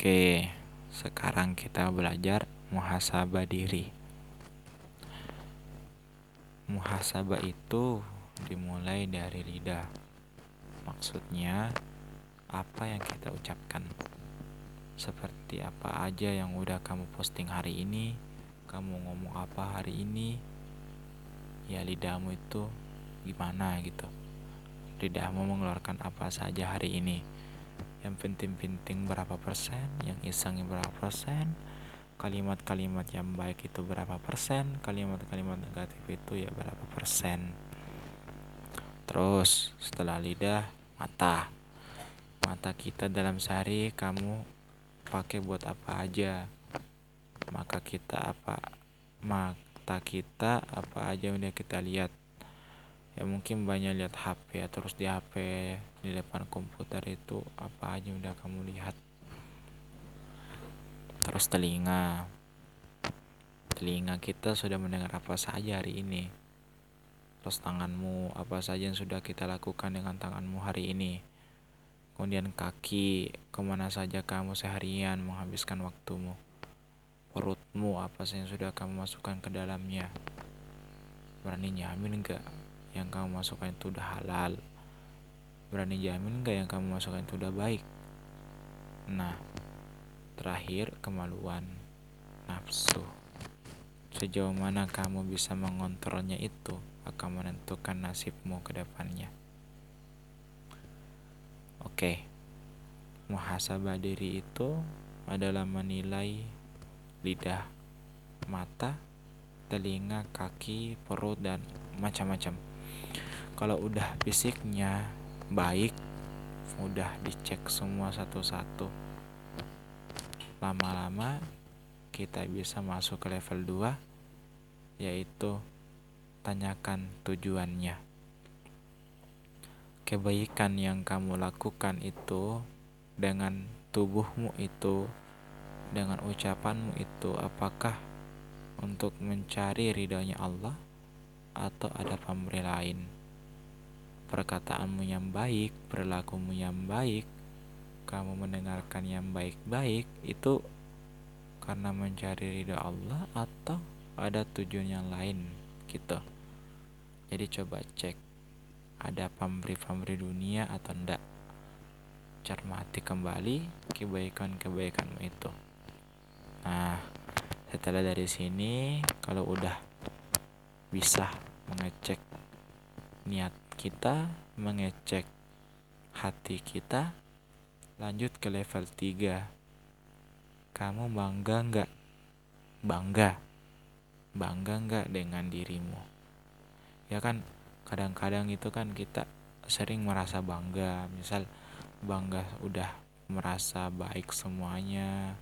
Oke, sekarang kita belajar muhasabah diri. Muhasabah itu dimulai dari lidah. Maksudnya, apa yang kita ucapkan. Seperti apa aja yang udah kamu posting hari ini, kamu ngomong apa hari ini, ya lidahmu itu gimana gitu. Lidahmu mengeluarkan apa saja hari ini yang penting-penting berapa persen yang iseng berapa persen kalimat-kalimat yang baik itu berapa persen kalimat-kalimat negatif itu ya berapa persen. Terus setelah lidah mata. Mata kita dalam sehari kamu pakai buat apa aja? Maka kita apa? Mata kita apa aja udah kita lihat ya mungkin banyak lihat HP ya terus di HP di depan komputer itu apa aja udah kamu lihat. Terus telinga. Telinga kita sudah mendengar apa saja hari ini. Terus tanganmu apa saja yang sudah kita lakukan dengan tanganmu hari ini. Kemudian kaki ke mana saja kamu seharian menghabiskan waktumu. Perutmu apa saja yang sudah kamu masukkan ke dalamnya. Berani nyamin enggak yang kamu masukkan itu udah halal. Berani jamin gak yang kamu masukkan itu udah baik? Nah terakhir kemaluan nafsu. Sejauh mana kamu bisa mengontrolnya itu akan menentukan nasibmu ke depannya. Oke muhasabah diri itu adalah menilai lidah mata telinga kaki perut dan macam-macam kalau udah fisiknya baik udah dicek semua satu-satu lama-lama kita bisa masuk ke level 2 yaitu tanyakan tujuannya. Kebaikan yang kamu lakukan itu dengan tubuhmu itu dengan ucapanmu itu apakah untuk mencari ridhonya Allah atau ada pemberi lain perkataanmu yang baik, perilakumu yang baik, kamu mendengarkan yang baik-baik itu karena mencari ridha Allah atau ada tujuan yang lain gitu. Jadi coba cek ada pemberi-pemberi dunia atau enggak. Cermati kembali kebaikan-kebaikanmu itu. Nah, setelah dari sini kalau udah bisa mengecek niat kita mengecek hati kita. Lanjut ke level 3 kamu bangga nggak? Bangga. Bangga nggak dengan dirimu? Ya kan kadang-kadang itu kan kita sering merasa bangga. Misal bangga udah merasa baik semuanya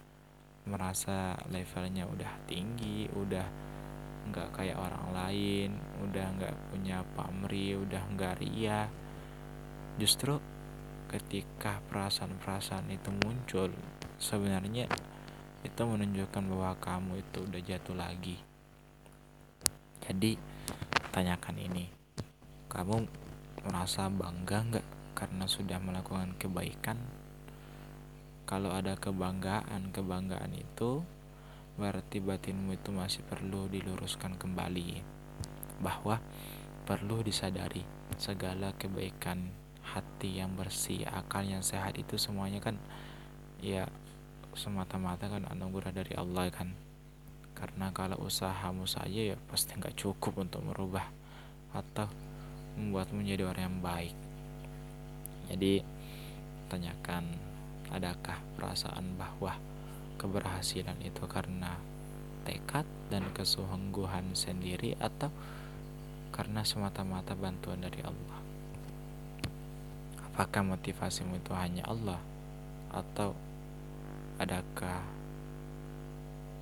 merasa levelnya udah tinggi udah nggak kayak orang lain udah nggak punya pamri udah nggak ria justru ketika perasaan-perasaan itu muncul sebenarnya itu menunjukkan bahwa kamu itu udah jatuh lagi. Jadi tanyakan ini kamu merasa bangga nggak karena sudah melakukan kebaikan? Kalau ada kebanggaan kebanggaan itu berarti batinmu itu masih perlu diluruskan kembali bahwa perlu disadari segala kebaikan hati yang bersih akal yang sehat itu semuanya kan ya semata-mata kan anugerah dari Allah kan. Karena kalau usahamu saja ya pasti nggak cukup untuk merubah atau membuatmu menjadi orang yang baik. Jadi tanyakan adakah perasaan bahwa keberhasilan itu karena tekad dan kesungguhan sendiri atau karena semata-mata bantuan dari Allah? Apakah motivasimu itu hanya Allah atau adakah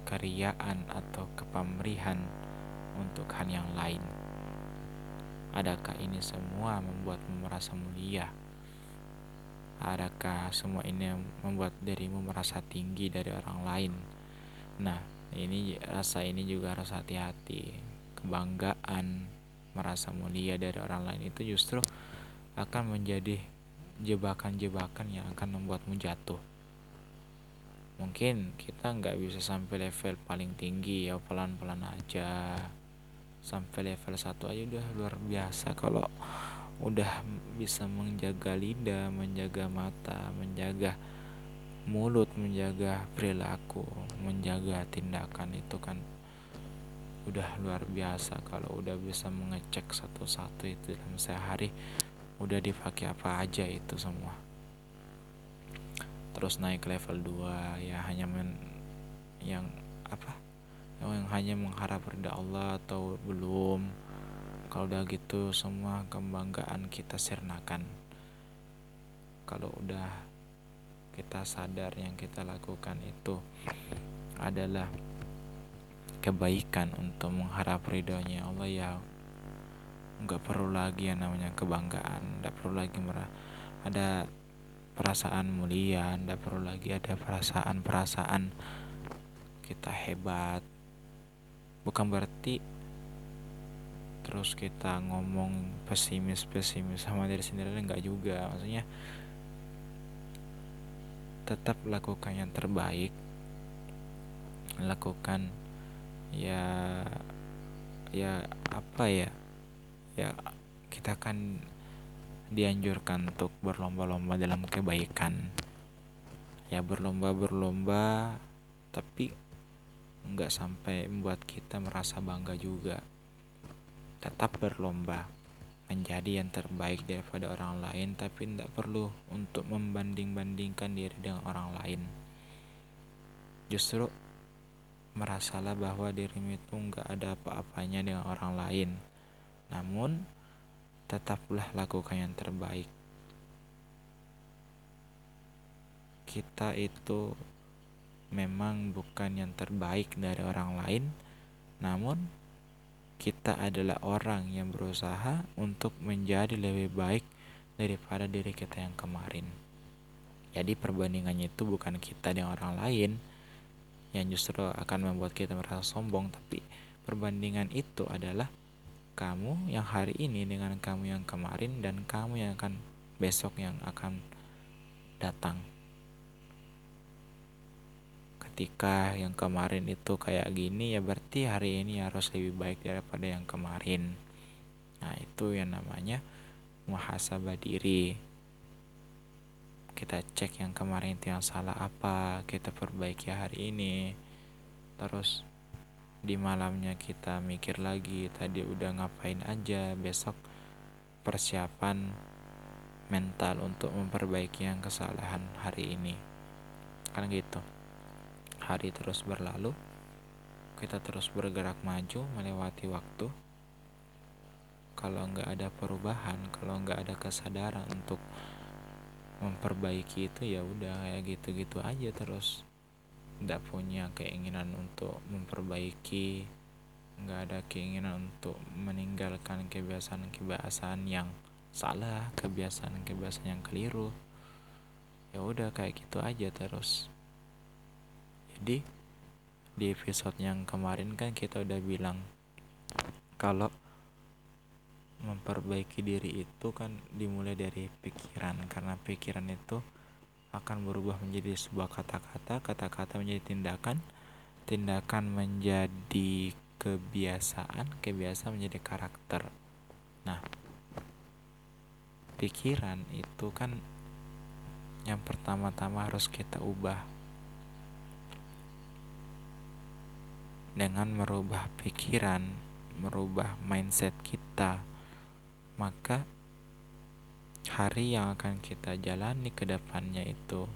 keriaan atau kepamrihan untuk hal yang lain? Adakah ini semua membuatmu merasa mulia Adakah semua ini membuat dirimu merasa tinggi dari orang lain? Nah, ini rasa ini juga harus hati-hati. Kebanggaan, merasa mulia dari orang lain itu justru akan menjadi jebakan-jebakan yang akan membuatmu jatuh. mungkin kita nggak bisa sampai level paling tinggi ya pelan-pelan aja sampai level 1 aja udah luar biasa kalau udah bisa menjaga lidah, menjaga mata, menjaga mulut, menjaga perilaku, menjaga tindakan itu kan udah luar biasa. Kalau udah bisa mengecek satu-satu itu dalam sehari udah dipakai apa aja itu semua. Terus naik level 2 ya hanya men yang apa? Yang hanya mengharap ridha Allah atau belum kalau udah gitu semua kebanggaan kita sirnakan. Kalau udah kita sadar yang kita lakukan itu adalah kebaikan untuk mengharap ridhonya Allah ya nggak perlu lagi yang namanya kebanggaan nggak perlu lagi merah ada perasaan mulia tidak perlu lagi ada perasaan-perasaan kita hebat. Bukan berarti terus kita ngomong pesimis-pesimis sama diri sendiri enggak juga. Maksudnya tetap lakukan yang terbaik. Lakukan ya ya apa ya? Ya kita kan dianjurkan untuk berlomba-lomba dalam kebaikan. Ya berlomba-berlomba tapi nggak sampai membuat kita merasa bangga juga tetap berlomba menjadi yang terbaik daripada orang lain tapi tidak perlu untuk membanding-bandingkan diri dengan orang lain justru merasalah bahwa dirimu itu nggak ada apa-apanya dengan orang lain namun tetaplah lakukan yang terbaik. Kita itu memang bukan yang terbaik dari orang lain, namun kita adalah orang yang berusaha untuk menjadi lebih baik daripada diri kita yang kemarin. Jadi perbandingannya itu bukan kita dengan orang lain yang justru akan membuat kita merasa sombong, tapi perbandingan itu adalah kamu yang hari ini dengan kamu yang kemarin dan kamu yang akan besok yang akan datang. Ketika yang kemarin itu kayak gini ya berarti hari ini harus lebih baik daripada yang kemarin. Nah, itu yang namanya muhasabah diri. Kita cek yang kemarin itu yang salah apa, kita perbaiki hari ini. Terus di malamnya kita mikir lagi tadi udah ngapain aja besok persiapan mental untuk memperbaiki yang kesalahan hari ini kan gitu hari terus berlalu kita terus bergerak maju melewati waktu. Kalau nggak ada perubahan kalau nggak ada kesadaran untuk memperbaiki itu ya udah kayak gitu-gitu aja terus. Tidak punya keinginan untuk memperbaiki nggak ada keinginan untuk meninggalkan kebiasaan-kebiasaan yang salah kebiasaan-kebiasaan yang keliru. Ya udah kayak gitu aja terus jadi di episode yang kemarin kan kita udah bilang kalau memperbaiki diri itu kan dimulai dari pikiran karena pikiran itu akan berubah menjadi sebuah kata-kata, kata-kata menjadi tindakan, tindakan menjadi kebiasaan, kebiasaan menjadi karakter. Nah, pikiran itu kan yang pertama-tama harus kita ubah dengan merubah pikiran, merubah mindset kita, maka hari yang akan kita jalani ke depannya itu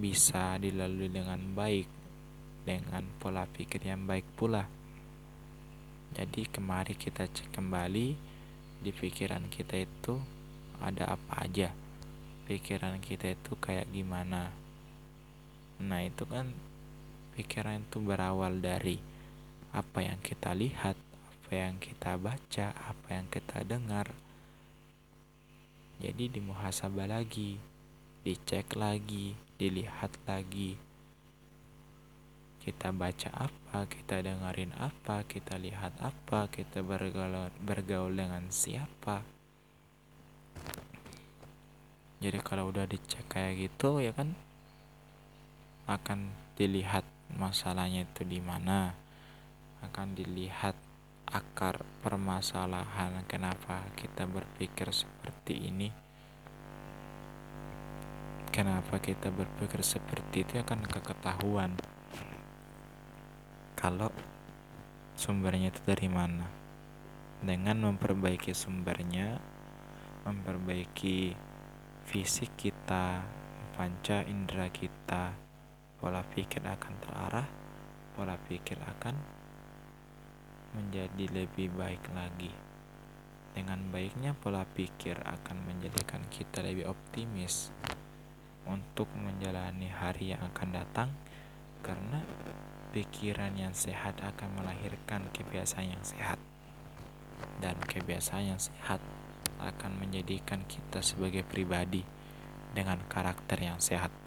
bisa dilalui dengan baik dengan pola pikir yang baik pula. Jadi kemari kita cek kembali di pikiran kita itu ada apa aja. Pikiran kita itu kayak gimana. Nah itu kan pikiran itu berawal dari apa yang kita lihat apa yang kita baca apa yang kita dengar. Jadi dimuhasabah lagi dicek lagi dilihat lagi. Kita baca apa kita dengerin apa kita lihat apa kita bergaul, bergaul dengan siapa. Jadi kalau udah dicek kayak gitu ya kan akan dilihat masalahnya itu di mana akan dilihat akar permasalahan kenapa kita berpikir seperti ini. Kenapa kita berpikir seperti itu akan keketahuan. Kalau sumbernya itu dari mana? Dengan memperbaiki sumbernya memperbaiki fisik kita panca indera kita pola pikir akan terarah pola pikir akan menjadi lebih baik lagi. Dengan baiknya pola pikir akan menjadikan kita lebih optimis untuk menjalani hari yang akan datang karena pikiran yang sehat akan melahirkan kebiasaan yang sehat dan kebiasaan yang sehat akan menjadikan kita sebagai pribadi dengan karakter yang sehat.